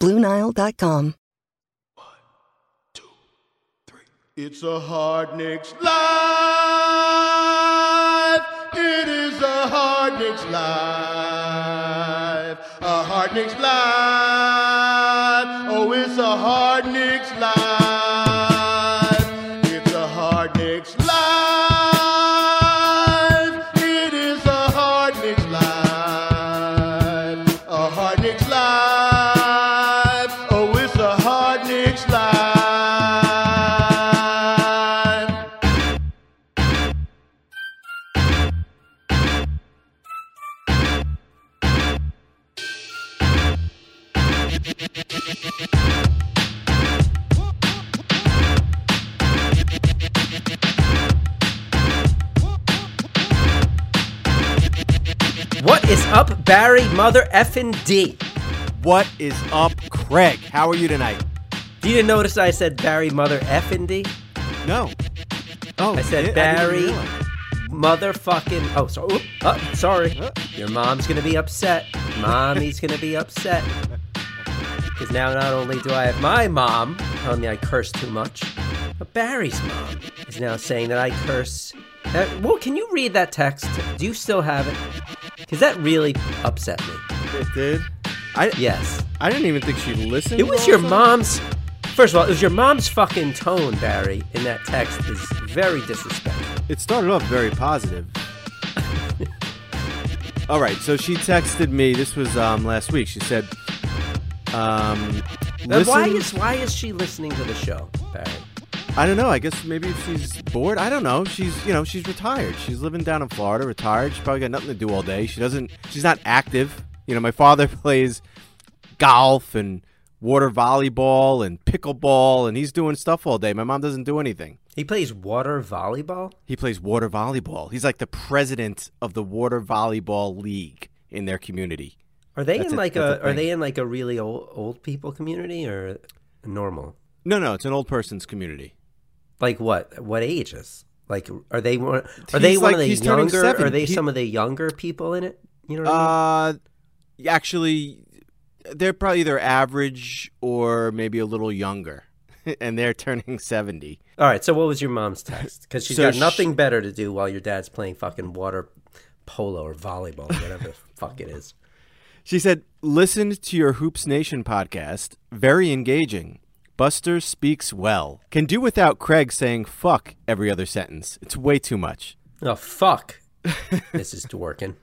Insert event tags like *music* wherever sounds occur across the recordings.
BlueNile.com. One, two, three. It's a hard Knicks life. It is a hard Knicks life. A hard Knicks life. Oh, it's a hard Knicks What is up, Barry Mother Effin D? What is up, Craig? How are you tonight? Do you notice I said Barry Mother Effin D? No. Oh, I said did- Barry didn't motherfucking. Oh, sorry. Oop, oh, sorry. Uh. Your mom's gonna be upset. Mommy's gonna be upset. Because now not only do I have my mom telling me I curse too much, but Barry's mom is now saying that I curse. Uh, well, can you read that text? Do you still have it? Because that really upset me. It did. I Yes. I didn't even think she listened. It was your time. mom's. First of all, it was your mom's fucking tone, Barry, in that text is very disrespectful. It started off very positive. all right, so she texted me. This was um last week. She said, um, why is why is she listening to the show, Barry? I don't know. I guess maybe if she's bored. I don't know. She's you know she's retired. She's living down in Florida, retired. She probably got nothing to do all day. She doesn't. She's not active. You know, my father *laughs* plays golf and water volleyball and pickleball, and he's doing stuff all day. My mom doesn't do anything. He plays water volleyball. He plays water volleyball. He's like the president of the water volleyball league in their community. Are they That's in a- like a, a are they in like a really old old people community or normal? No, no, it's an old person's community. Like what? What ages? Like are they one? Are they one like- of the younger? Are they He- some of the younger people in it? You know what I mean? Uh, actually, they're probably either average or maybe a little younger, *laughs* and they're turning seventy. All right. So what was your mom's text? Because she's So got nothing better to do while your dad's playing fucking water polo or volleyball, or whatever the *laughs* fuck it is. She said, "Listened to your Hoops Nation podcast. Very engaging. Buster speaks well. Can do without Craig saying fuck every other sentence. It's way too much." Oh fuck, *laughs* this is Dworkin.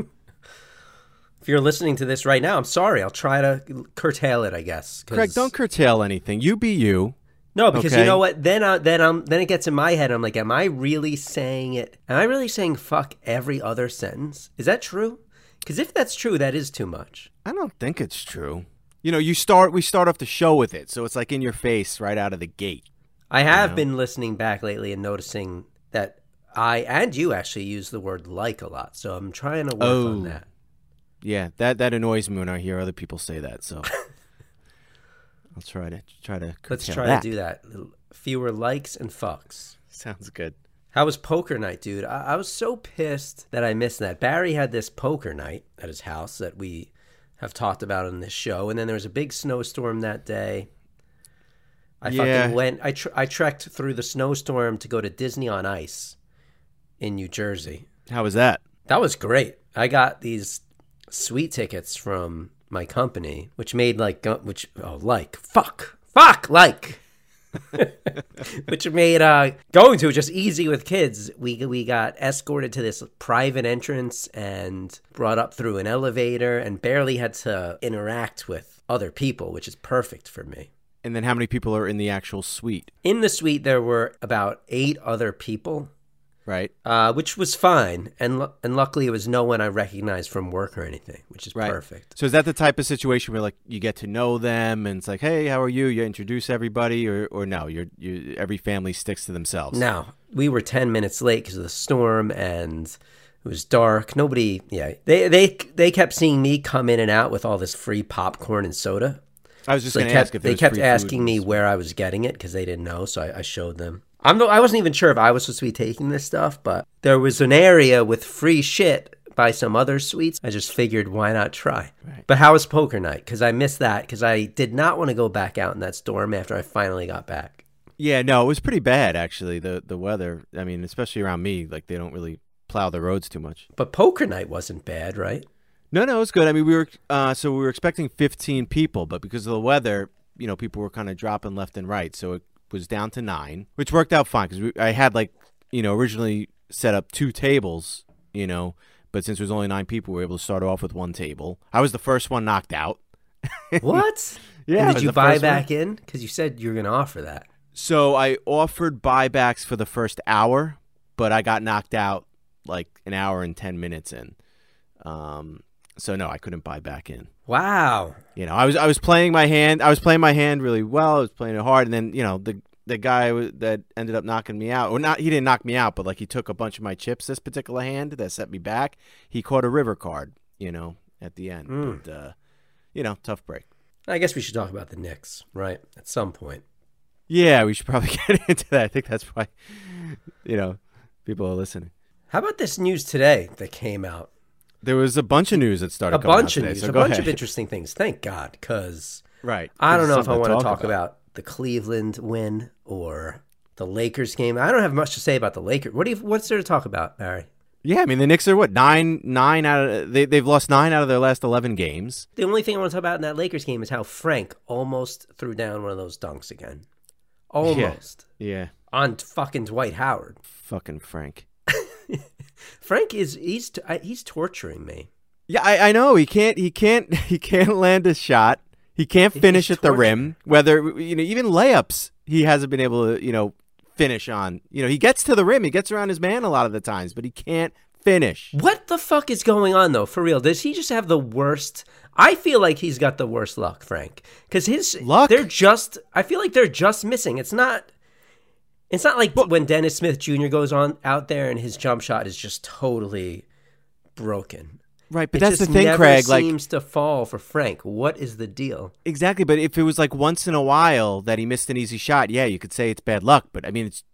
if you're listening to this right now, I'm sorry. I'll try to curtail it. I guess. 'cause- Craig, don't curtail anything. You be you. No, because you know what? Then, I, then, I'm, then it gets in my head. I'm like, am I really saying it? Am I really saying fuck every other sentence? Is that true? Because if that's true, that is too much. I don't think it's true. You know, you start. We start off the show with it, so it's like in your face right out of the gate. I have been listening back lately and noticing that I and you actually use the word like a lot. So I'm trying to work Oh. on that. Yeah, that that annoys me when I hear other people say that. So *laughs* I'll try to try to. Let's try that. to do that. Fewer likes and fucks. Sounds good. How was poker night, dude? I, I was so pissed that I missed that. Barry had this poker night at his house that we have talked about on this show, and then there was a big snowstorm that day. I Yeah. fucking went. I tr- I trekked through the snowstorm to go to Disney on Ice in New Jersey. How was that? That was great. I got these sweet tickets from my company, which made like uh, which oh like fuck fuck like. *laughs* which made uh, going to it just easy with kids. We we got escorted to this private entrance and brought up through an elevator, and barely had to interact with other people, which is perfect for me. And then how many people are in the actual suite? In the suite, there were about eight other people, right? uh, which was fine, and lu- and luckily it was no one I recognized from work or anything, which is Right. perfect. So is that the type of situation where like you get to know them and it's like, hey, how are you? You introduce everybody, or or no, you're you every family sticks to themselves. Now we were ten minutes late because of the storm, and it was dark. Nobody, yeah, they they they kept seeing me come in and out with all this free popcorn and soda. I was just So going they to ask kept if there they was kept free food asking me where I was getting it because they didn't know, so I, I showed them. I'm no, I wasn't even sure if I was supposed to be taking this stuff, but there was an area with free shit by some other suites. I just figured why not try. Right. But how was poker night? Because I missed that because I did not want to go back out in that storm after I finally got back. Yeah, no, it was pretty bad actually. The the weather. I mean, especially around me, like they don't really plow the roads too much. But poker night wasn't bad, right? No, no, it was good. I mean, we were uh, so we were expecting 15 people, but because of the weather, you know, people were kind of dropping left and right, so it was down to nine, which worked out fine because I had like you know originally set up two tables, you know, but since there was only nine people, we were able to start off with one table. I was the first one knocked out. *laughs* What? Yeah, And did you buy first one. back in? Because you said you were going to offer that. So I offered buybacks for the first hour, but I got knocked out like an hour and 10 minutes in. Um, so no, I couldn't buy back in. Wow. You know, I was I was playing my hand. I was playing my hand really well. I was playing it hard, and then you know the the guy w- that ended up knocking me out, or not, he didn't knock me out, but like he took a bunch of my chips this particular hand that set me back. He caught a river card, you know, at the end. Mm. But uh, you know, tough break. I guess we should talk about the Knicks, right? At some point. Yeah, we should probably *laughs* get into that. I think that's why, you know, people are listening. How about this news today that came out? There was a bunch of news that started. A coming out bunch of today, news, so a bunch ahead. of interesting things. Thank God, because Right. I don't know if I want to talk about. the Cleveland win or the Lakers game. I don't have much to say about the Lakers. What do you? What's there to talk about, Barry? Yeah, I mean the Knicks are what nine nine out of they they've lost nine out of their last eleven games. The only thing I want to talk about in that Lakers game is how Frank almost threw down one of those dunks again. Almost Yeah, on fucking Dwight Howard. fucking Frank. *laughs* Frank is he's he's torturing me. Yeah, I, I know he can't he can't *laughs* he can't land a shot. He can't finish at the rim. Whether you know even layups he hasn't been able to you know finish on. You know he gets to the rim, he gets around his man a lot of the times, but he can't finish. What the fuck is going on though? For real, does he just have the worst? I feel like he's got the worst luck, Frank, because his Luck? They're just. I feel like they're just missing. It's not. It's not like when Dennis Smith Jr. goes on out there and his jump shot is just totally broken. Right, but It that's the thing, Craig. Like seems to fall for Frank. What is the deal? Exactly, but if it was like once in a while that he missed an easy shot, yeah, you could say it's bad luck. But I mean, it's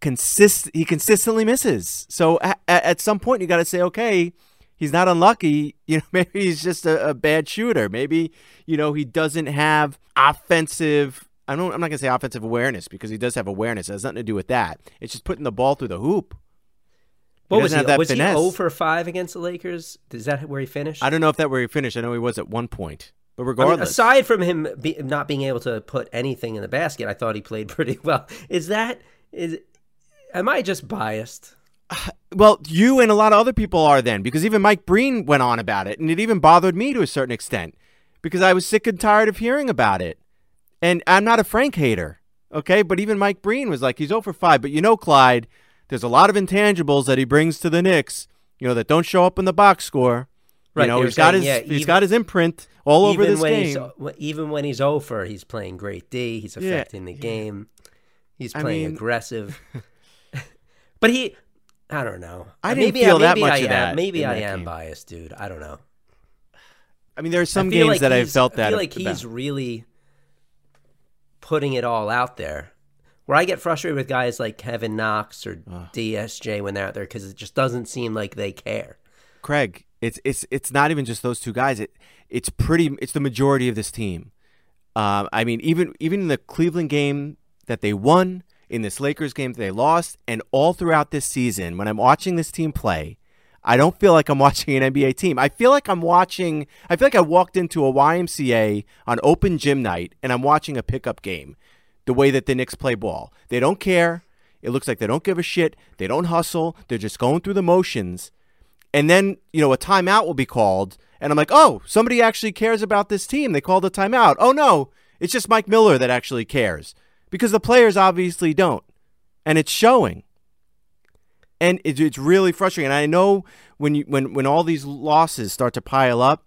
consist. He consistently misses. So at, at some point, you got to say, okay, he's not unlucky. *laughs* You know, maybe he's just a, a bad shooter. Maybe you know he doesn't have offensive. I don't. I'm not gonna say offensive awareness because he does have awareness. It has nothing to do with that. It's just putting the ball through the hoop. What was he? Was finesse. he 0 for 5 against the Lakers? Is that where he finished? I don't know if that where he finished. I know he was at one point, but I mean, regardless, aside from him be, not being able to put anything in the basket, I thought he played *laughs* pretty well. Is that is? Am I just biased? *sighs* Well, you and a lot of other people are then, because even Mike Breen went on about it, and it even bothered me to a certain extent, because I was sick and tired of hearing about it. And I'm not a Frank hater, okay? But even Mike Breen was like, he's 0 for 5. But you know, Clyde, there's a lot of intangibles that he brings to the Knicks, you know, that don't show up in the box score. Right, You know, he's got his yeah, he's even- got his imprint all over this game. even when he's oh over, he's playing great D. He's Yeah, affecting the game. He's I playing mean- aggressive. *laughs* but he, I don't know. I uh, didn't maybe, feel that much I of am, that Maybe I that am game. biased, dude. I don't know. I mean, there are some games like that I felt that I feel like about. he's really putting it all out there. Where I get frustrated with guys like Kevin Knox or DSJ when they're out there because it just doesn't seem like they care. Craig, it's it's it's not even just those two guys. It it's pretty. It's the majority of this team. Um, I mean, even even in the Cleveland game that they won, in this Lakers game that they lost, and all throughout this season, when I'm watching this team play, I don't feel like I'm watching an NBA team. I feel like I'm watching. I feel like I walked into a YMCA on open gym night, and I'm watching a pickup game. The way that the Knicks play ball, they don't care. It looks like they don't give a shit. They don't hustle. They're just going through the motions. And then, you know, a timeout will be called. And I'm like, oh, somebody actually cares about this team. They called a timeout. Oh, no, it's just Mike Miller that actually cares because the players obviously don't. And it's showing. And it, it's really frustrating. And I know when you when when all these losses start to pile up,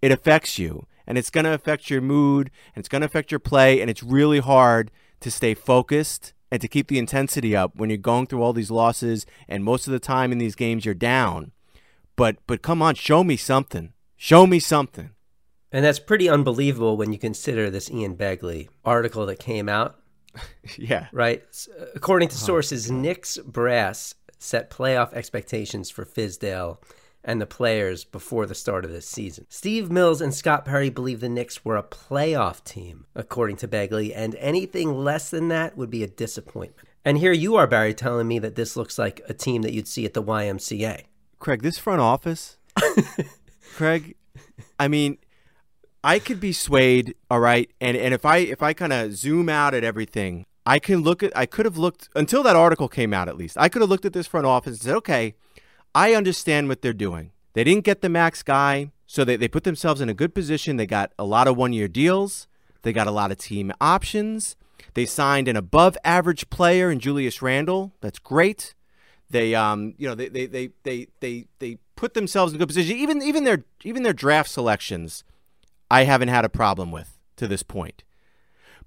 it affects you, and it's going to affect your mood, and it's going to affect your play, and it's really hard to stay focused and to keep the intensity up when you're going through all these losses, and most of the time in these games you're down. But but come on, show me something. Show me something. And that's pretty unbelievable when you consider this Ian Begley article that came out, *laughs* Yeah. right? According to oh, sources, Knicks brass set playoff expectations for Fizdale and the players before the start of this season. Steve Mills and Scott Perry believe the Knicks were a playoff team, according to Begley, and anything less than that would be a disappointment. And here you are, Barry, telling me that this looks like a team that you'd see at the YMCA. Craig, this front office, *laughs* Craig, I mean, I could be swayed, all right, and and if I if I kind of zoom out at everything, I can look at I could have looked until that article came out at least. I could have looked at this front office and said, okay, I understand what they're doing. They didn't get the max guy, so they, they put themselves in a good position. They got a lot of one year deals. They got a lot of team options. They signed an above average player in Julius Randle. That's great. They um you know they they they they they, they put themselves in a good position. Even even their even their draft selections, I haven't had a problem with to this point.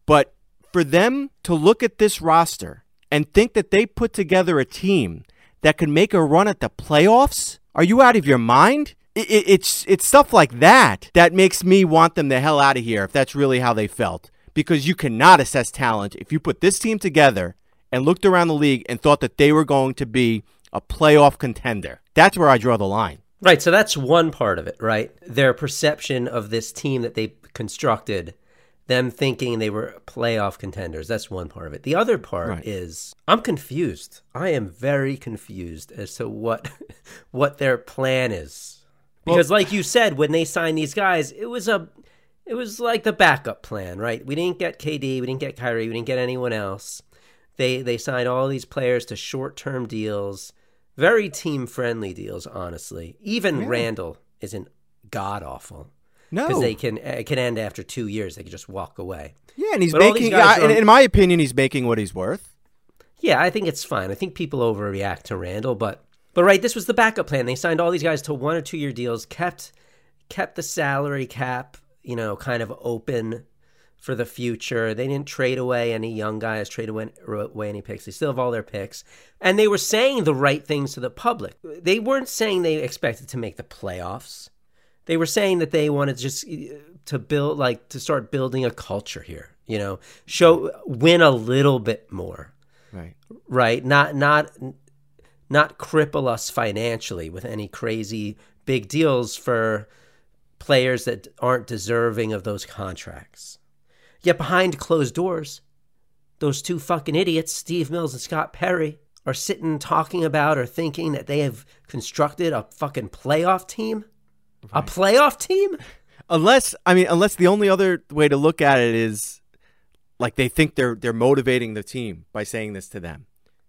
But for them to look at this roster and think that they put together a team that could make a run at the playoffs, are you out of your mind? It, it, it's it's stuff like that that makes me want them the hell out of here if that's really how they felt. Because you cannot assess talent if you put this team together and looked around the league and thought that they were going to be a playoff contender. That's where I draw the line. Right, so that's one part of it, right? Their perception of this team that they constructed, them thinking they were playoff contenders. That's one part of it. The other part Right. is I'm confused. I am very confused as to what *laughs* what their plan is. Because like you said, when they signed these guys, it was a it was like the backup plan, right? We didn't get KD, we didn't get Kyrie, we didn't get anyone else. They they signed all these players to short term deals, very team friendly deals. Honestly, even Randle isn't god awful No. because they can it can end after two years. They can just walk away. yeah, and he's But making guys yeah, are- in, in my opinion he's making what he's worth. Yeah, I think it's fine. I think people overreact to Randle, but but right, this was the backup plan. They signed all these guys to one or two year deals, kept kept the salary cap, you know, kind of open for the future. They didn't trade away any young guys, trade away, away any picks. They still have all their picks, and they were saying the right things to the public. They weren't saying they expected to make the playoffs. They were saying that they wanted just uh, to build, like, to start building a culture here. You know, show win a little bit more Right. right not not not cripple us financially with any crazy big deals for players that aren't deserving of those contracts yet behind closed doors those two fucking idiots steve mills and scott perry are sitting talking about or thinking that they have constructed a fucking playoff team a playoff team Unless I mean, unless the only other way to look at it is like they think they're they're motivating the team by saying this to them.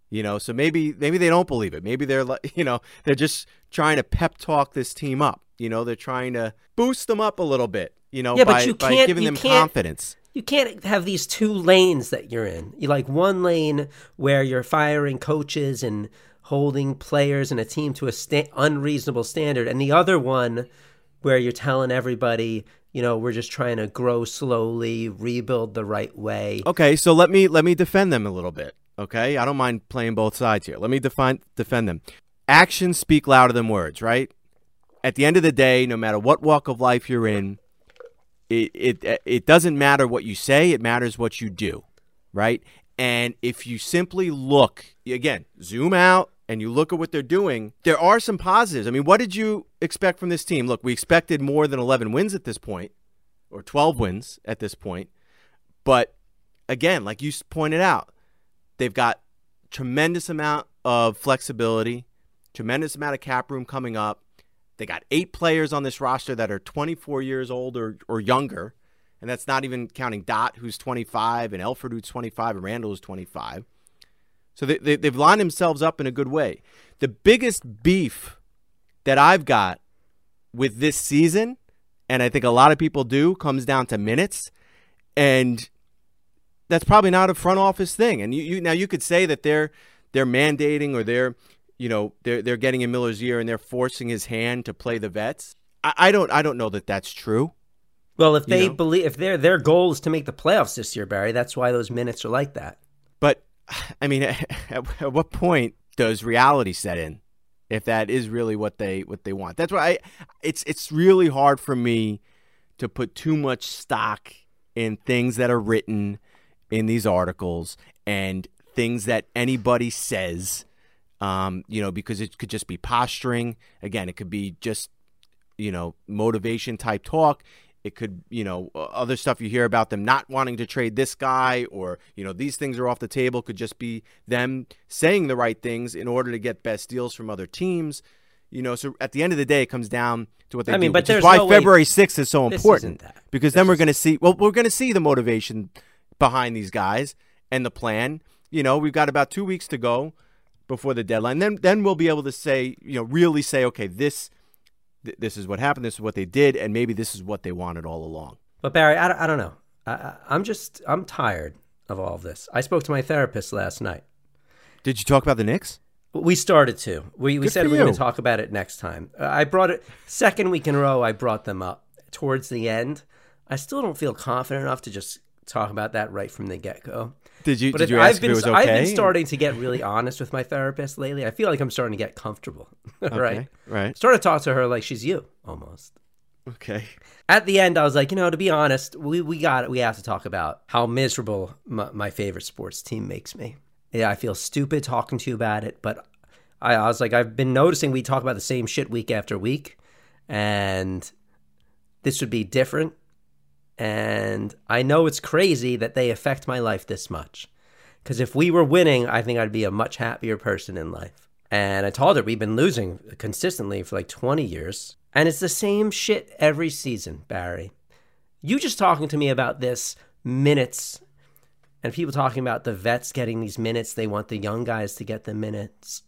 You know, so maybe maybe they don't believe it. Maybe they're like, *laughs* you know, they're just trying to pep talk this team up. You know, they're trying to boost them up a little bit. You know, Yeah, but by, you by can't- giving you them can't- confidence. You can't have these two lanes that you're in. You like one lane where you're firing coaches and holding players and a team to a sta- unreasonable standard, and the other one where you're telling everybody, you know, we're just trying to grow slowly, rebuild the right way. Okay, so let me let me defend them a little bit. Okay, I don't mind playing both sides here. Let me define defend them. Actions speak louder than words, right? At the end of the day, no matter what walk of life you're in, it it it doesn't matter what you say. It matters what you do, right? And if you simply look again, zoom out and you look at what they're doing, there are some positives. I mean, what did you expect from this team? Look, we expected more than 11 wins at this point, or 12 wins at this point. But again, like you pointed out, they've got tremendous amount of flexibility, tremendous amount of cap room coming up. They got eight players on this roster that are 24 years old or, or younger, and that's not even counting Dot, who's 25, and Elfrid, who's 25, and Randle, who's 25. So they, they, they've lined themselves up in a good way. The biggest beef that I've got with this season, and I think a lot of people do, comes down to minutes. And that's probably not a front office thing. And you, you now you could say that they're they're mandating or they're you know they're they're getting in Miller's ear and they're forcing his hand to play the vets. I, I don't I don't know that that's true. Well, if they know? believe if their their goal is to make the playoffs this year, Barry, that's why those minutes are like that. But *sighs* I mean, *laughs* at, at what point does reality set in? If that is really what they what they want, that's why I. It's it's really hard for me to put too much stock in things that are written in these articles and things that anybody says. Um, you know, because it could just be posturing. Again, it could be just you know motivation type talk it could you know other stuff you hear about them not wanting to trade this guy or you know these things are off the table could just be them saying the right things in order to get best deals from other teams you know so at the end of the day it comes down to what they I mean, do but which is why no february 6th is so This important because then we're going to see well we're going to see the motivation behind these guys and the plan. You know we've got about two weeks to go before the deadline. Then then we'll be able to say you know really say okay this th- this is what happened this is what they did and maybe this is what they wanted all along But Barry, I don't, I don't know. I, I'm just I'm tired of all of this. I spoke to my therapist last night. did you talk about the Knicks? We started to. We, we Good said we are going to talk about it next time. Uh, I brought it second week in a row. I brought them up towards the end. I still don't feel confident enough to just talk about that right from the get go. Did you But did you I've been if it was okay? I've been starting to get really honest with my therapist lately. I feel like I'm starting to get comfortable. *laughs* right. right. Started to talk to her like she's you almost. Okay. At the end, I was like, you know, to be honest, we, we got it. We have to talk about how miserable my, my favorite sports team makes me. Yeah, I feel stupid talking to you about it, but I, I was like, I've been noticing we talk about the same shit week after week, and this would be different. And I know it's crazy that they affect my life this much. Because if we were winning, I think I'd be a much happier person in life. And I told her we've been losing consistently for like 20 years. And it's the same shit every season, Barry. You just talking to me about this minutes and people talking about the vets getting these minutes. They want the young guys to get the minutes.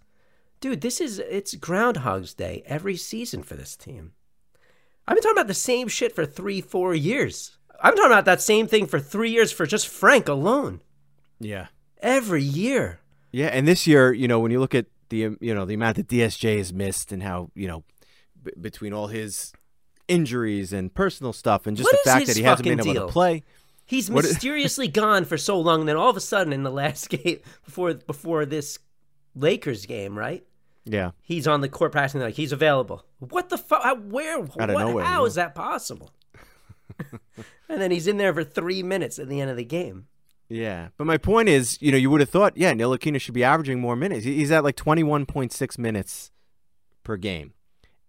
Dude, this is, it's Groundhog's Day every season for this team. I've been talking about the same shit for three, four years. I'm talking about that same thing for three years for just Frank alone. Yeah. Every year. Yeah, and this year, you know, when you look at the um, you know the amount that DSJ has missed and how you know b- between all his injuries and personal stuff and just What the fact that he hasn't been able deal? to play. He's What is- *laughs* mysteriously gone for so long, and then all of a sudden, in the last *laughs* game before before this Lakers game, right? Yeah. He's on the court practicing like he's available. What the fuck? Where? Out of what, nowhere, How yeah. is that possible? *laughs* and then he's in there for three minutes at the end of the game. Yeah, but my point is, you know, you would have thought, yeah, Ntilikina should be averaging more minutes. He's at like twenty one point six minutes per game,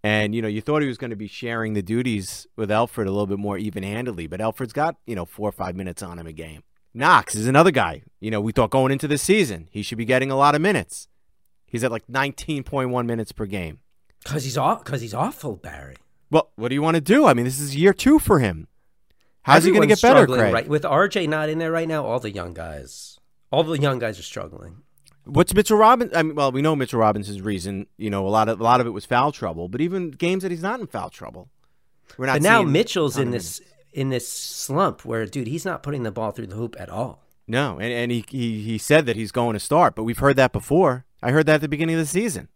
and you know, you thought he was going to be sharing the duties with Elfrid a little bit more even handedly, but Elfrid's got you know four or five minutes on him a game. Knox is another guy. You know, we thought going into this season he should be getting a lot of minutes. He's at like nineteen point one minutes per game. Cause he's aw- cause he's awful, Barry. Well, what do you want to do? I mean, this is year two for him. How's he going to get better, Craig? Right, with RJ not in there right now, all the young guys, all the young guys are struggling. What's Mitchell Robinson? I mean, well, we know Mitchell Robinson's reason. You know, a lot of a lot of it was foul trouble, but even games that he's not in foul trouble, we're not. But now Mitchell's in this in this slump where, dude, he's not putting the ball through the hoop at all. No, and, and he, he he said that he's going to start, but we've heard that before. I heard that at the beginning of the season.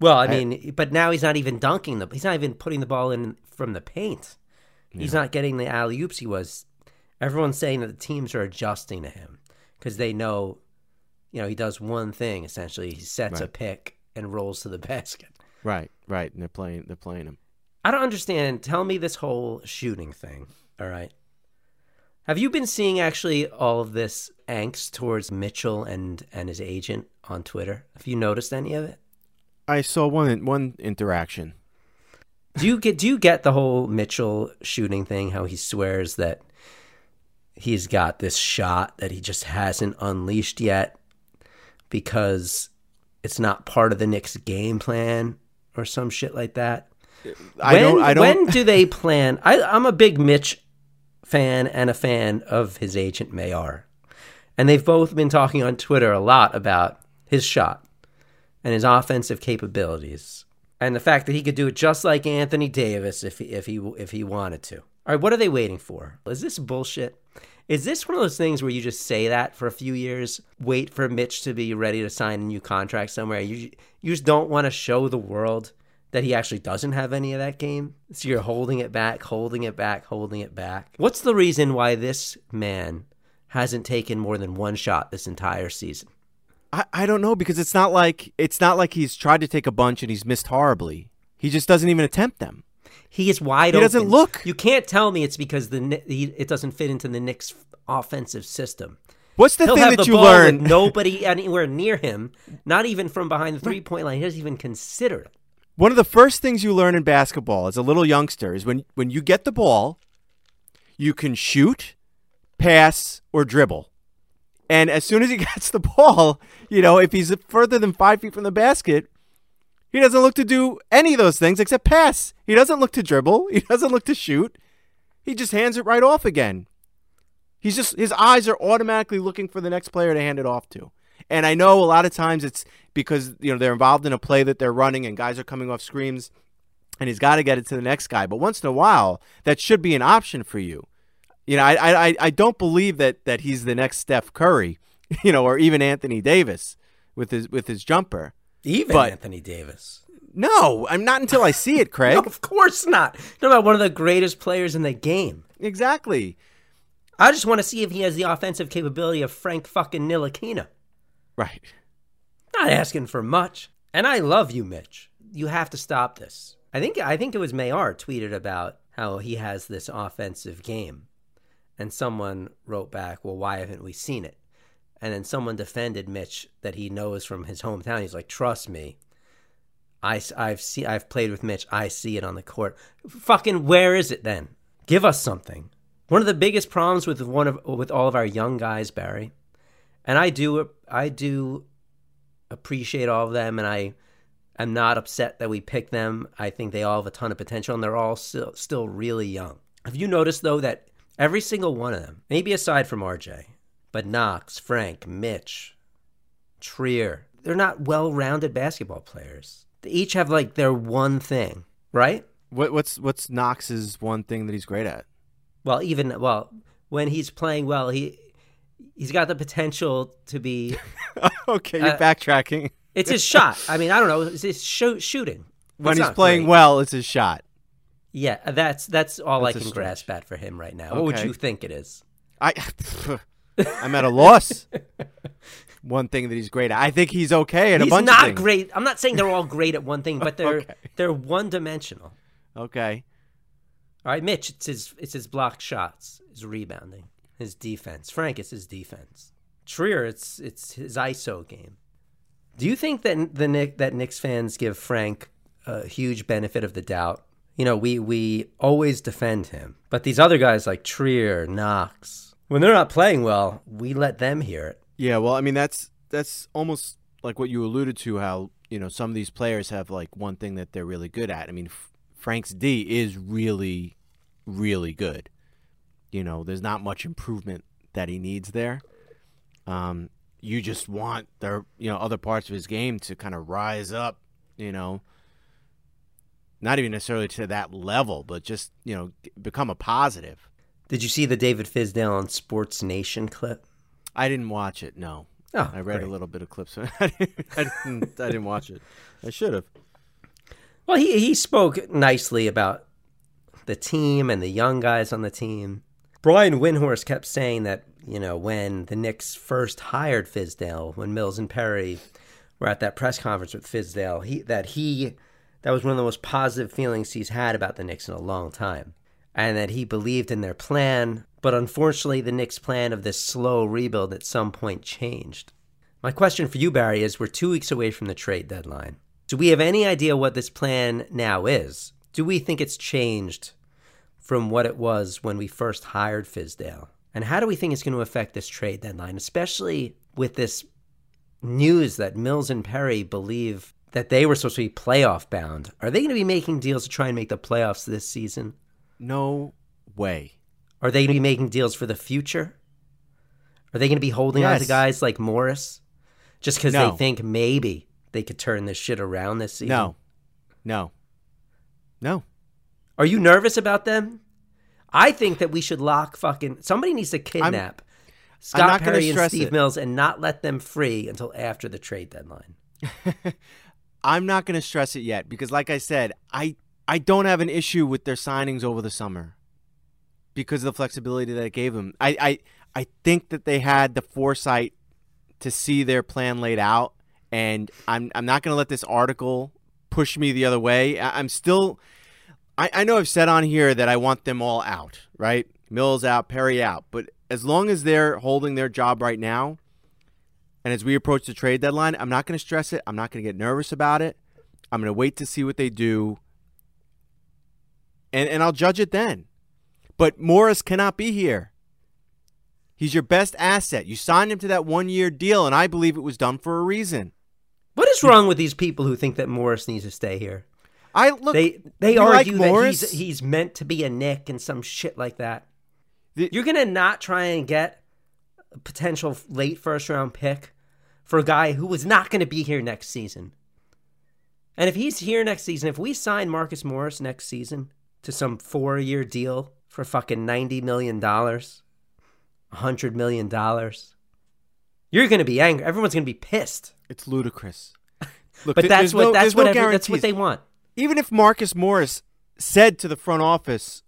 Well, I I- mean, but now he's not even dunking the. He's not even putting the ball in from the paint. He's not getting the alley oops he was. Everyone's saying that the teams are adjusting to him because they know, you know, he does one thing essentially. He sets a pick and rolls to the *laughs* basket. Right, right, and they're playing they're playing him. I don't understand. Tell me this whole shooting thing. All right. Have you been seeing actually all of this angst towards Mitchell and and his agent on Twitter? Have you noticed any of it? I saw one one interaction. Do you get do you get the whole Mitchell shooting thing? How he swears that he's got this shot that he just hasn't unleashed yet because it's not part of the Knicks game plan or some shit like that. I when, don't. I don't. When do they plan? I, I'm a big Mitch fan and a fan of his agent Mayar, and they've both been talking on Twitter a lot about his shot and his offensive capabilities, and the fact that he could do it just like Anthony Davis if he, if he if he wanted to. All right, what are they waiting for? Is this bullshit? Is this one of those things where you just say that for a few years, wait for Mitch to be ready to sign a new contract somewhere? You you just don't want to show the world that he actually doesn't have any of that game. So you're holding it back, holding it back, holding it back. What's the reason why this man hasn't taken more than one shot this entire season? I, I don't know because it's not like it's not like he's tried to take a bunch and he's missed horribly. He just doesn't even attempt them. He is wide He open. doesn't look. You can't tell me it's because the he, it doesn't fit into the Knicks' offensive system. What's the He'll thing that the you learn? nobody *laughs* anywhere near him, not even from behind the three point line. He doesn't even consider it. One of the first things you learn in basketball as a little youngster is when when you get the ball, you can shoot, pass, or dribble. And as soon as he *laughs* gets the ball, you know, if he's further than five feet from the basket, he doesn't look to do any of those things except pass. He doesn't look to dribble. *laughs* He doesn't look to shoot. He just hands it right off again. He's just his eyes are automatically looking for the next player to hand it off to. And I know a lot of times it's because you know they're involved in a play that they're running and guys are coming off screens and he's got to get it to the next guy. But once in a while, that should be an option for you. You know, I I I don't believe that that he's the next Steph Curry, *laughs* you know, or even Anthony Davis with his with his jumper. Even But- Anthony Davis. No, I'm not until I see it, *laughs* Craig. No, of course not. Talking about one of the greatest players in the game. Exactly. I just want to see if he has the offensive capability of Frank fucking Ntilikina. Right. Not asking for much. And I love you, Mitch. You have to stop this. I think I think it was Mayar tweeted about how he has this offensive game. And someone wrote back, "Well, why haven't we seen it?" And then someone defended Mitch that he knows from his hometown. He's like, "Trust me. I have see I've played with Mitch. I see it on the court. Fucking where is it then? Give us something." One of the biggest problems with one of with all of our young guys, Barry, and I do I do appreciate all of them, and I am not upset that we picked them. I think they all have a ton of potential, and they're all still still really young. Have you noticed though that every single one of them, maybe aside from RJ, but Knox, Frank, Mitch, Trier, they're not well-rounded basketball players. They each have like their one thing, right? What what's what's Knox's one thing that he's great at? Well, even well, when he's playing well, he he's got the potential to be. *laughs* okay, you're Uh, backtracking. It's his shot. I mean, I don't know. It's his shoot, shooting. When It's he's playing great. well, it's his shot. Yeah, that's that's all That's I a can grasp at for him right now. What would you think it is? I *laughs* I'm at a loss. *laughs* One thing that he's great at. I think he's okay at a He's bunch not of things. great. I'm not saying they're all great at one thing, *laughs* but they're Okay. they're one dimensional. Okay. All right, Mitch, it's his it's his blocked shots, his rebounding, his defense. Frank, it's his defense. Trier, it's it's his ISO game. Do you think that the Knick that Knicks fans give Frank a huge benefit of the doubt? You know, we we always defend him, but these other guys like Trier, Knox, when they're not playing well, we let them hear it. Yeah, well, I mean that's that's almost like what you alluded to how, you know, some of these players have like one thing that they're really good at. I mean, F- Frank's D is really really good. You know, there's not much improvement that he needs there. Um you just want their, you know, other parts of his game to kind of rise up, you know. Not even necessarily to that level, but just, you know, become a positive. Did you see the David Fizdale on Sports Nation clip? I didn't watch it. No, Oh, I read great. a little bit of clips. I *laughs* didn't. I didn't, I didn't watch it. I should have. Well, he he spoke nicely about the team and the young guys on the team. Brian Windhorst kept saying that you know when the Knicks first hired Fizdale, when Mills and Perry were at that press conference with Fizdale, he that he that was one of the most positive feelings he's had about the Knicks in a long time, and that he believed in their plan. But unfortunately, the Knicks' plan of this slow rebuild at some point changed. My question for you, Barry, is we're two weeks away from the trade deadline. Do we have any idea what this plan now is? Do we think it's changed from what it was when we first hired Fizdale? And how do we think it's going to affect this trade deadline, especially with this news that Mills and Perry believe that they were supposed to be playoff bound? Are they going to be making deals to try and make the playoffs this season? No way. Are they going to be making deals for the future? Are they going to be holding on to guys like Morris just because No. they think maybe they could turn this shit around this season? No. No. No. Are you nervous about them? I think that we should lock fucking somebody needs to kidnap Scott not gonna Perry and Steve it. Mills and not let them free until after the trade deadline. *laughs* I'm not going to stress it yet because, like I said, I I don't have an issue with their signings over the summer because of the flexibility that it gave them. I I, I think that they had the foresight to see their plan laid out, and I'm I'm not going to let this article push me the other way. I, I'm still. I, I know I've said on here that I want them all out, right? Mills out, Perry out, but as long as they're holding their job right now, and as we approach the trade deadline, I'm not going to stress it. I'm not going to get nervous about it. I'm going to wait to see what they do. And and I'll judge it then. But Morris cannot be here. He's your best asset. You signed him to that 1-year deal and I believe it was done for a reason. What is wrong with these people who think that Morris needs to stay here? I look They they you like argue that he's he's meant to be a Knick and some shit like that. The- You're gonna not try and get a potential late first round pick for a guy who was not gonna be here next season. And if he's here next season, if we sign Marcus Morris next season to some four year deal for fucking ninety million dollars, hundred million dollars, you're gonna be angry. Everyone's gonna be pissed. it's ludicrous. *laughs* Look, But th- that's what no- that's what no every- that's what they want. even if Marcus Morris said to the front office,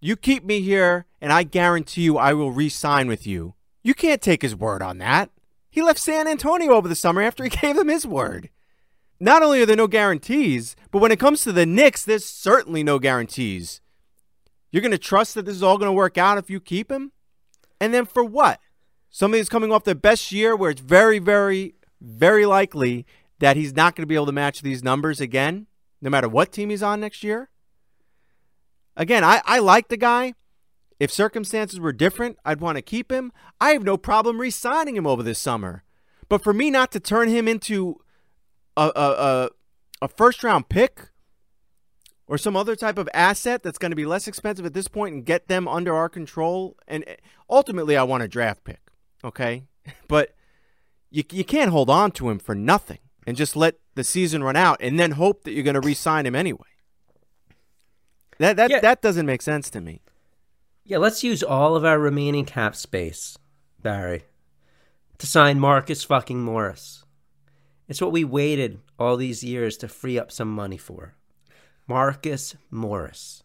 "You keep me here, and I guarantee you I will re-sign with you," you can't take his word on that. He left San Antonio over the summer after he *laughs* gave them his word. Not only are there no guarantees, but when it comes to the Knicks, there's certainly no guarantees. You're going to trust that this is all going to work out if you keep him? And then for what? Somebody who's coming off their best year where it's very, very, very likely that he's not going to be able to match these numbers again, no matter what team he's on next year? Again, I, I like the guy. If circumstances were different, I'd want to keep him. I have no problem re signing him over this summer. But for me not to turn him into a, a, a, a first round pick or some other type of asset that's going to be less expensive at this point and get them under our control. And eh, ultimately, I want a draft pick, okay? *laughs* But you, you can't hold on to him for nothing and just let the season run out and then hope that you're going to re sign him anyway. That, that, Yeah. that doesn't make sense to me. Yeah, let's use all of our remaining cap space, Barry, to sign Marcus fucking Morris. It's what we waited all these years to free up some money for. Marcus Morris.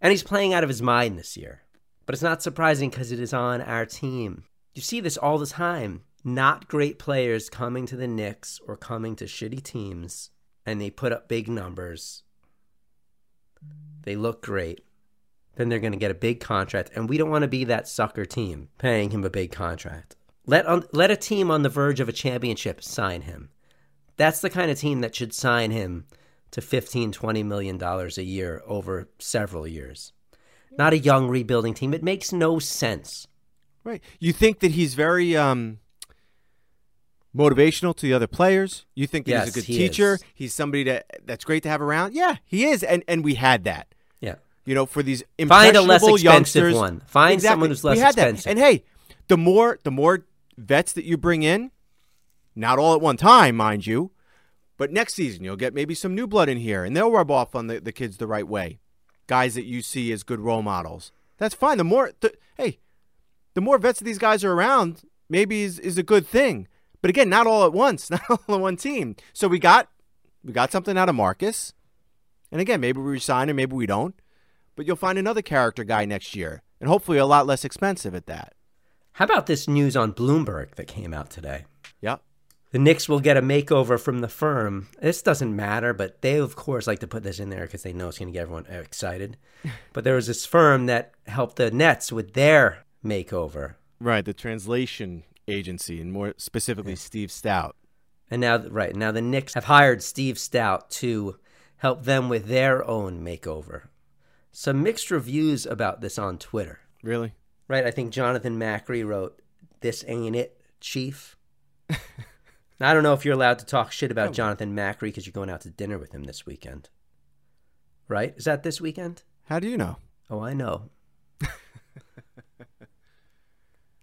And he's playing out of his mind this year. But it's not surprising because it is on our team. You see this all the time. Not great players coming to the Knicks or coming to shitty teams, and they put up big numbers. They look great then they're going to get a big contract, and we don't want to be that sucker team paying him a big contract. Let on, let a team on the verge of a championship sign him. That's the kind of team that should sign him to 15 20 million dollars a year over several years. Not a young rebuilding team. It makes no sense. Right. You think that he's very um, motivational to the other players. You think that he's a good he teacher. is. He's somebody that that's great to have around. Yeah, he is, and and we had that. You know, for these Find a less impressionable expensive youngsters. one. Find Exactly. someone who's We less had that. And hey, the more the more vets that you bring in, not all at one time, mind you, but next season you'll get maybe some new blood in here, and they'll rub off on the, the kids the right way. Guys that you see as good role models. That's fine. The more, the, hey, the more vets these guys are around, maybe is, is a good thing. But again, not all at once, *laughs* not all on one team. So we got we got something out of Marcus. And again, maybe we resign him, maybe we don't. But you'll find another character guy next year, and hopefully a lot less expensive at that. How about this news on Bloomberg that came out today? Yep. The Knicks will get a makeover from the firm. This doesn't matter, but they, of course, like to put this in there because they know it's going to get everyone excited. *laughs* but there was this firm that helped the Nets with their makeover. Right, the translation agency, and more specifically Steve Stoute. And now, right, now the Knicks have hired Steve Stoute to help them with their own makeover. Some mixed reviews about this on Twitter. Really? Right, I think Jonathan Macri wrote, This ain't it, Chief. *laughs* I don't know if you're allowed to talk shit about oh. Jonathan Macri because you're going out to dinner with him this weekend. Right? Is that this weekend? How do you know? Oh, I know. *laughs*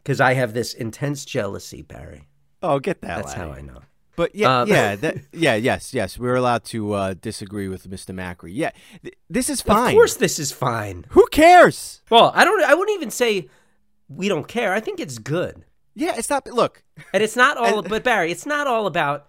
Because I have this intense jealousy, Barry. Oh, get that. That's how I know. But yeah, Um, yeah, *laughs* that, yeah, yes, yes. We're allowed to uh, disagree with Mr. Macri. Yeah, th- this is fine. Of course, this is fine. Who cares? Well, I don't. I wouldn't even say we don't care. I think it's good, Yeah, it's not. Look, and it's not all. *laughs* But Barry, it's not all about.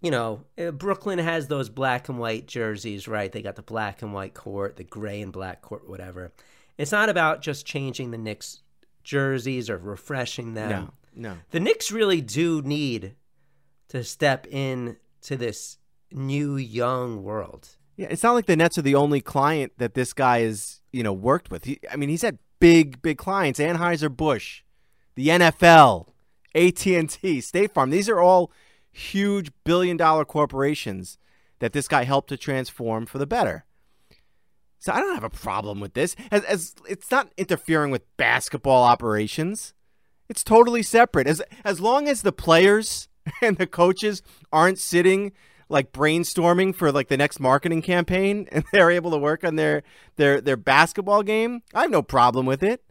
You know, uh, Brooklyn has those black and white jerseys, right? They got the black and white court, the gray and black court, whatever. It's not about just changing the Knicks jerseys or refreshing them. no, no. The Knicks really do need to step in to this new young world. Yeah, it's not like the Nets are the only client that this guy has, you know, worked with. He, I mean, he's had big, big clients: Anheuser Busch, the NFL, AT and T, State Farm. These are all huge billion-dollar corporations that this guy helped to transform for the better. So I don't have a problem with this. As, as it's not interfering with basketball operations. It's totally separate. As as long as the players *laughs* and the coaches aren't sitting like brainstorming for like the next marketing campaign *laughs* and they're able to work on their their their basketball game, I have no problem with it.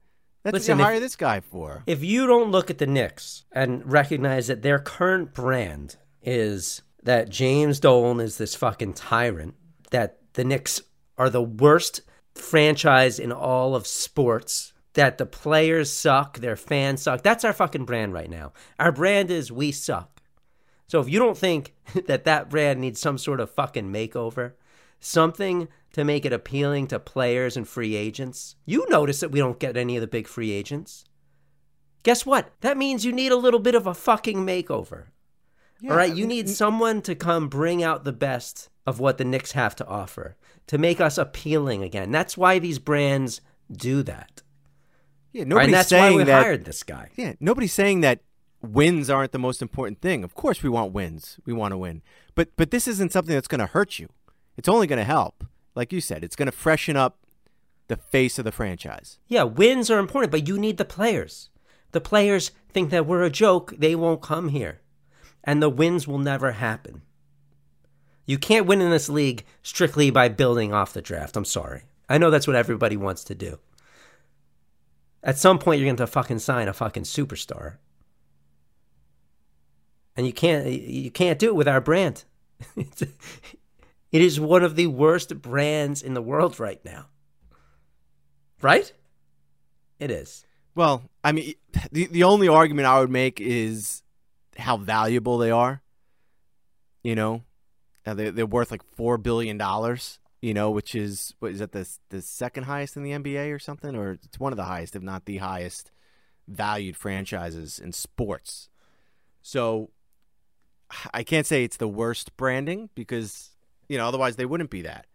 That's Listen, what you if- hire this guy for. If you don't look at the Knicks and recognize that their current brand is that James Dolan is this fucking tyrant, that the Knicks are the worst franchise in all of sports, that the players suck, their fans suck, that's our fucking brand right now. Our brand is we suck. So if you don't think *laughs* that that brand needs some sort of fucking makeover, something to make it appealing to players and free agents, you notice that we don't get any of the big free agents. Guess what? That means you need a little bit of a fucking makeover. All right, you need someone to come bring out the best of what the Knicks have to offer to make us appealing again. That's why these brands do that. Yeah, right, nobody's and that's why saying we that. hired this guy. Yeah, nobody's saying that wins aren't the most important thing. Of course, we want wins. We want to win, but but this isn't something that's going to hurt you. It's only going to help. Like you said, it's going to freshen up the face of the franchise. Yeah, wins are important, but you need the players. The players think that we're a joke, they won't come here. And the wins will never happen. You can't win in this league strictly by building off the draft. I'm sorry. I know that's what everybody wants to do. At some point, you're going to fucking sign a fucking superstar, and you can't you can't do it with our brand. *laughs* It's, one of the worst brands in the world right now. Right? It is. Well, I mean, the the only argument I would make is how valuable they are. You know, they they're worth like four billion dollars. You know, which is what is that the the second highest in the NBA or something, or it's one of the highest, if not the highest, valued franchises in sports. So, I can't say it's the worst branding because you know otherwise they wouldn't be that.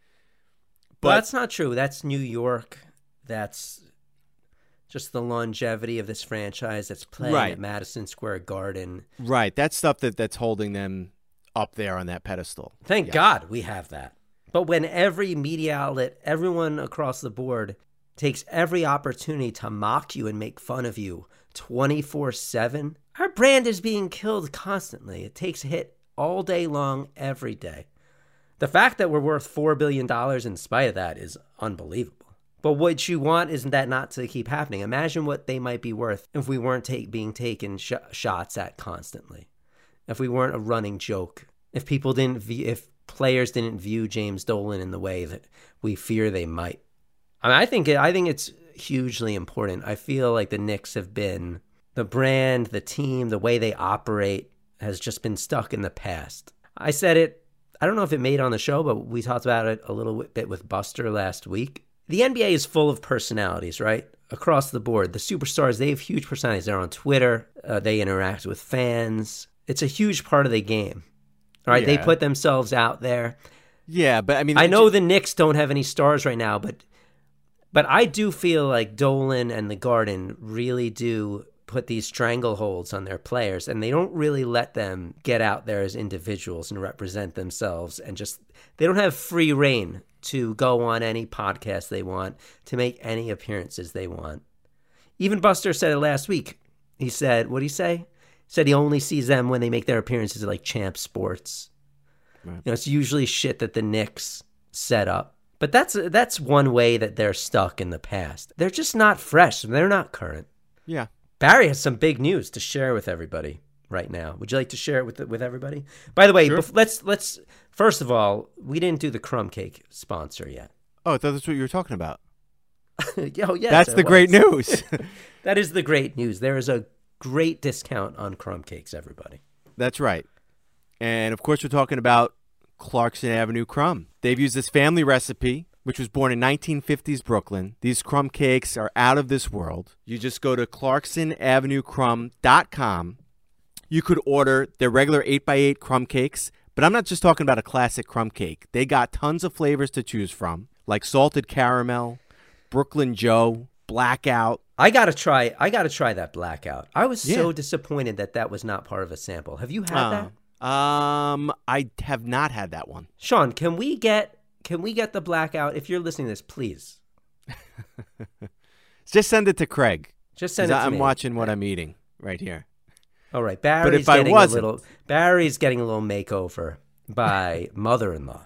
But But that's not true. That's New York. That's just the longevity of this franchise that's playing Right. at Madison Square Garden. right, that's stuff that that's holding them up there on that pedestal. Thank Yes. God we have that. But when every media outlet, everyone across the board takes every opportunity to mock you and make fun of you 24 7, our brand is being killed constantly. It takes a hit all day long, every day. The fact that we're worth $4 billion in spite of that is unbelievable. But what you want isn't that not to keep happening. Imagine what they might be worth if we weren't take, being taken sh- shots at constantly if we weren't a running joke, if people didn't, view, if players didn't view James Dolan in the way that we fear they might. I mean, I think I think it's hugely important. I feel like the Knicks have been the brand, the team, the way they operate has just been stuck in the past. I said it. I don't know if it made on the show, but we talked about it a little bit with Buster last week. The NBA is full of personalities, right? Across the board. The superstars, they have huge personalities. They're on Twitter, uh, they interact with fans. It's a huge part of the game. All right, they put themselves out there. Yeah, but I mean, I know the Knicks don't have any stars right now, but but I do feel like Dolan and the Garden really do put these strangleholds on their players and they don't really let them get out there as individuals and represent themselves and just they don't have free reign to go on any podcast they want, to make any appearances they want. Even Buster said it last week. He said, what did he say? He said he only sees them when they make their appearances at like Champ Sports. You know, it's usually shit that the Knicks set up. But that's that's one way that they're stuck in the past. They're just not fresh. They're not current. yeah, Barry has some big news to share with everybody. right now. Would you like to share it with with everybody? By the way, bef- let's let's first of all, we didn't do the crumb cake sponsor yet. Oh, I thought that's what you were talking about. *laughs* oh yes, that's the great news. *laughs* *laughs* That is the great news. There is a great discount on crumb cakes, everybody. That's right. And of course, we're talking about Clarkson Avenue crumb. They've used this family recipe, which was born in 1950s Brooklyn. These crumb cakes are out of this world. You just go to clarksonavenuecrumb.com. You could order their regular 8x8 crumb cakes, but I'm not just talking about a classic crumb cake. They got tons of flavors to choose from, like salted caramel, Brooklyn Joe, blackout. I gotta try. I gotta try that blackout. I was so disappointed that that was not part of a sample. Have you had that, Uh, um, I have not had that one. Sean? Can we get can we get the blackout? If you're listening to this, please *laughs* Just send it to Craig. Just send it to I'm me. watching what I'm eating right here. All right, Barry's if I getting a little. Barry's getting a little makeover by *laughs* mother-in-law.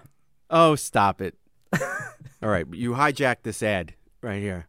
Oh, stop it. *laughs* All right, you hijacked this ad right here.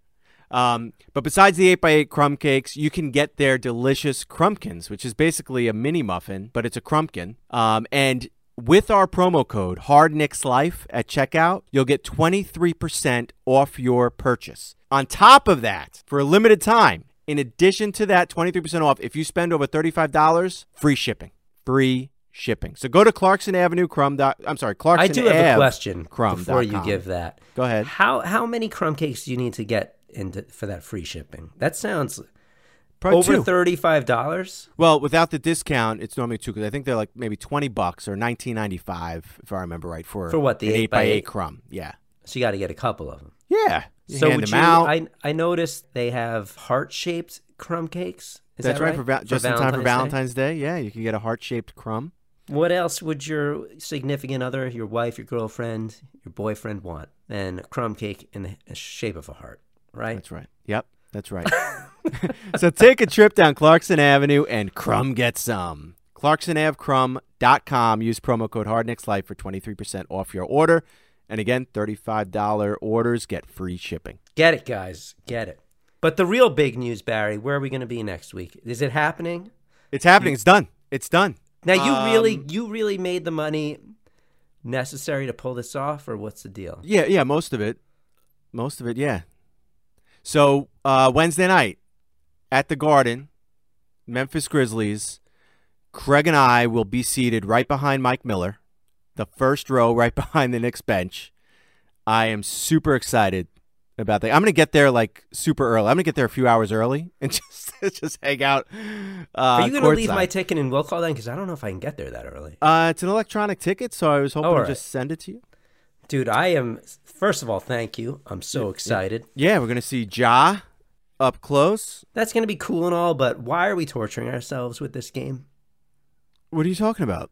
Um, but besides the 8x8 crumb cakes, you can get their delicious crumpkins, which is basically a mini muffin, but it's a crumpkin. Um, and with our promo code HardNixLife at checkout, you'll get 23% off your purchase. On top of that, for a limited time, in addition to that 23% off, if you spend over $35, free shipping. Free shipping. So go to Clarkson Avenue Crumb. Dot, I'm sorry, Clarkson I do have a question Crumb before you give that. Go ahead. How how many crumb cakes do you need to get into for that free shipping? That sounds Probably over two. thirty five dollars. Well, without the discount, it's normally two because I think they're like maybe twenty bucks or nineteen ninety five, if I remember right. For For what, the 8 eight by by 8? eight crumb? Yeah, So you got to get a couple of them. yeah. You so would you? out. I I noticed they have heart shaped crumb cakes. Is That's that right, for, va- just in time for Day? Valentine's Day. Yeah, you can get a heart shaped crumb. What else would your significant other, your wife, your girlfriend, your boyfriend want than a crumb cake in the shape of a heart? Right. That's right. Yep, that's right. *laughs* so take a trip down Clarkson Avenue and crumb get some. ClarksonAveCrumb.com. Use promo code HardNixLife for 23% off your order. And again, $35 orders get free shipping. Get it, guys. Get it. But the real big news, Barry, where are we going to be next week? Is it happening? It's happening. It's done. It's done. Now you really Um, you really made the money necessary to pull this off or what's the deal? Yeah, yeah, most of it. Most of it, yeah. So uh, Wednesday night at the Garden, Memphis Grizzlies, Craig and I will be seated right behind Mike Miller, the first row right *laughs* behind the Knicks bench. I am super excited about that. I'm gonna get there like super early. I'm gonna get there a few hours early *laughs* and just *laughs* just hang out. Uh, Are you going to leave my ticket in will call then cuz I don't know if I can get there that early. Uh, it's an electronic ticket, so I was hoping Oh, to right. just send it to you. Dude, I am first of all, thank you. I'm so excited. Yeah, we're gonna see Ja up close. That's going to be cool and all, but why are we torturing ourselves with this game? What are you talking about?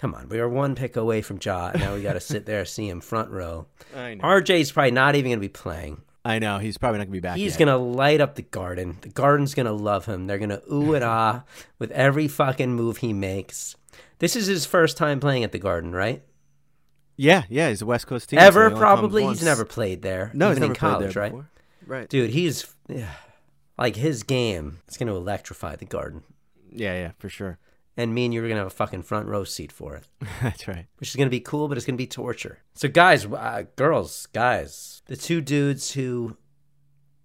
Come on, we are one pick away from Ja. and Now we got to *laughs* sit there see him front row. I know. RJ's probably not even going to be playing. I know he's probably not gonna be back. He's yet. gonna light up the garden. The garden's gonna love him. They're gonna ooh and ah *laughs* with every fucking move he makes. This is his first time playing at the garden, right? Yeah, yeah, he's a West Coast team. so Ever only probably. He's never played there. No, he's never in college, played there right? before. Right. Dude, he's yeah, like his game. It's gonna electrify the garden. Yeah, yeah, for sure. And me and you are gonna have a fucking front row seat for it, *laughs* That's right. which is gonna be cool, but it's gonna be torture. So, guys, uh, girls, guys, the two dudes who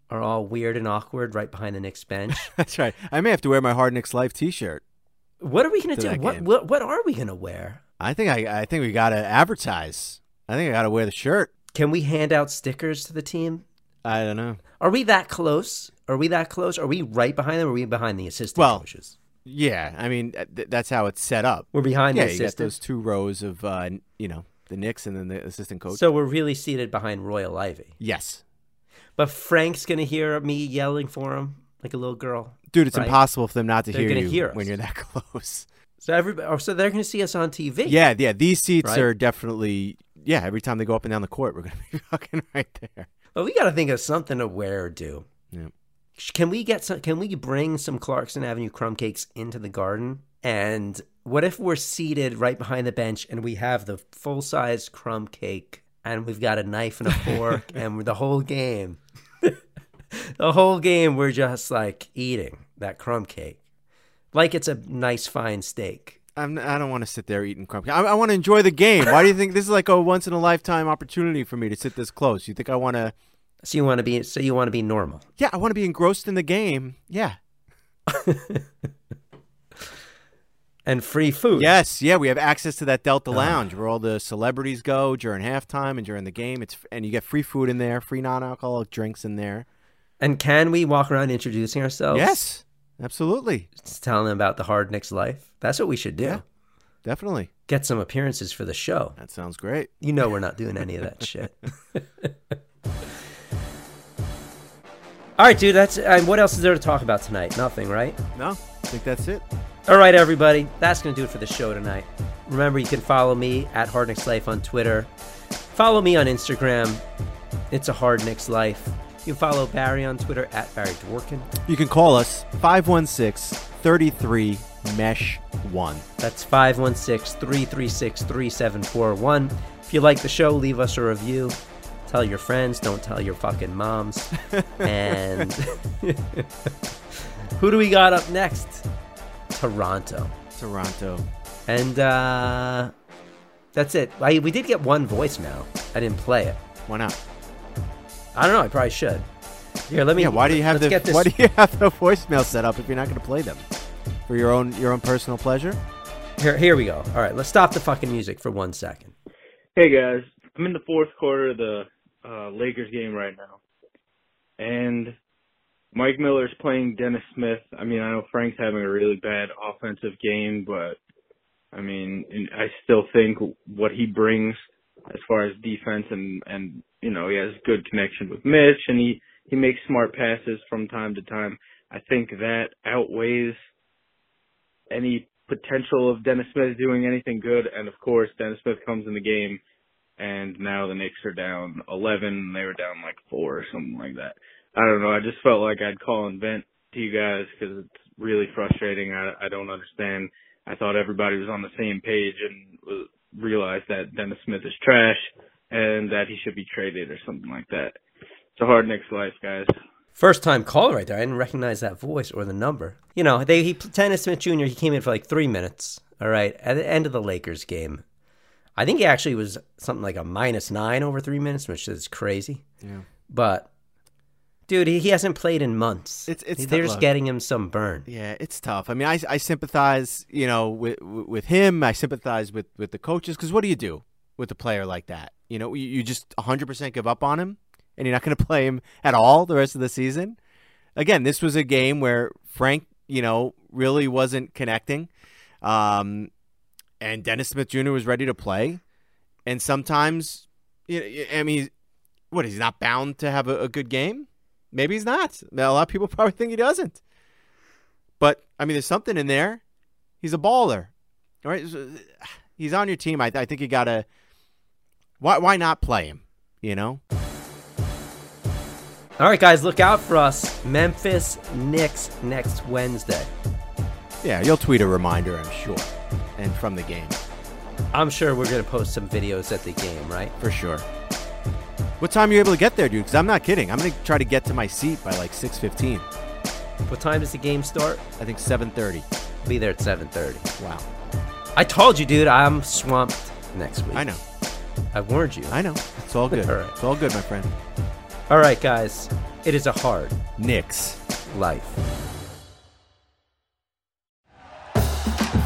are all weird and awkward right behind the Knicks bench. *laughs* That's right. I may have to wear my Hard Knicks Life T-shirt. What are we gonna do? What, what what are we gonna wear? I think I, I think we gotta advertise. I think I gotta wear the shirt. Can we hand out stickers to the team? I don't know. Are we that close? Are we that close? Are we right behind them? Or are we behind the assistant Well, coaches? Yeah, I mean uh, th- that's how it's set up. We're behind yeah, the you got those two rows of uh, you know the Knicks and then the assistant coach. So we're really seated behind Royal Ivey. yes, But Frank's gonna hear me yelling for him like a little girl. dude, it's Right. impossible for them not to They're hear you hear when you're that *laughs* close. So everybody, oh, so they're gonna see us on TV. Yeah, yeah. These seats Right? are definitely yeah. Every time they go up and down the court, we're gonna *laughs* be fucking right there. But we got to think of something to wear or do. Yeah. Can we get some? Can we bring some Clarkson Avenue crumb cakes into the garden? And what if we're seated right behind the bench and we have the full size crumb cake and we've got a knife and a fork *laughs* and we're, the whole game, *laughs* the whole game we're just like eating that crumb cake. Like it's a nice fine steak. I'm, I don't want to sit there eating crumb. I, I want to enjoy the game. Why do you think this is like a once in a lifetime opportunity for me to sit this close? You think I want to? So you want to be so you want to be normal. Yeah, I want to be engrossed in the game. Yeah. *laughs* and free food. Yes, yeah, we have access to that Delta uh-huh. Lounge where all the celebrities go during halftime and during the game. It's and you get free food in there, free non-alcoholic drinks in there. And can we walk around introducing ourselves? Yes, absolutely, Just telling them about the hard Knicks life. That's what we should do. Yeah. definitely. Get some appearances for the show. That sounds great. You know we're not doing any of that shit. *laughs* All right, dude. That's uh, what else is there to talk about tonight? Nothing, right? No, I think that's it. All right, everybody. That's going to do it for the show tonight. Remember, you can follow me at Hard Knicks Life on Twitter. Follow me on Instagram. It's a Hard Knicks Life. You can follow Barry on Twitter at Barry Dworkin. You can call us 516 33 Mesh 1. That's 516 336 3741. If you like the show, leave us a review. Tell your friends, don't tell your fucking moms. *laughs* and who do we got up next? Toronto. Toronto. And uh that's it. I, we did get one voicemail. I didn't play it. Why not? I don't know. I probably should. Here, let me. Yeah, why do you have the why do you have the voicemail set up if you're not going to play them for your own your own personal pleasure? Here, here we go. All right, let's stop the fucking music for one second. Hey guys, I'm in the fourth quarter of the uh, Lakers game right now, and Mike Miller's playing Dennis Smith. I mean, I know Frank's having a really bad offensive game, but I mean, and I still think what he brings as far as defense and and you know he has good connection with Mitch and he he makes smart passes from time to time. I think that outweighs any potential of Dennis Smith doing anything good. And of course, Dennis Smith comes in the game, and now the Knicks are down 11. They were down like four or something like that. I don't know. I just felt like I'd call and vent to you guys because it's really frustrating. I, I don't understand. I thought everybody was on the same page and realized that Dennis Smith is trash and that he should be traded or something like that. It's a hard Knicks life, guys. First time caller right there. I didn't recognize that voice or the number. You know, they he Dennis Smith Jr. He came in for like three minutes. All right, at the end of the Lakers game, I think he actually was something like a minus nine over three minutes, which is crazy. Yeah. But dude, he, he hasn't played in months. It's- it's they're just getting him some burn. Yeah, it's tough. I mean, I, I sympathize, you know, with with him. I sympathize with with the coaches because what do you do with a player like that? You know, you, you just 100% give up on him, and you're not going *laughs* to play him at all the rest of the season. Again, this was a game where Frank, you know, really wasn't connecting, um, and Dennis Smith Jr. was ready to play, and sometimes, you know, I mean, what he's not bound to have a, a good game. Maybe he's not. A lot of people *laughs* probably think he doesn't. But I mean, there's something in there. He's a baller, all right? *sighs* He's on your team. I, I think you gotta. Why why not play him? You know. All right, guys, look out for us. Memphis Knicks next Wednesday. Yeah, you'll tweet a reminder, I'm sure, and from the game I'm sure we're gonna post some videos at the game, right? for sure. What time are you able to get there, dude? Because I'm not kidding. I'm gonna try to get to my seat by like 6:15. What time does the game start? I think 7:30. Be there at 7:30. Wow. I told you, dude. I'm swamped next week. I know. I warned you. I know. It's all good. *laughs* All right. It's all good, my friend. All right, guys. It is a hard Knicks. life.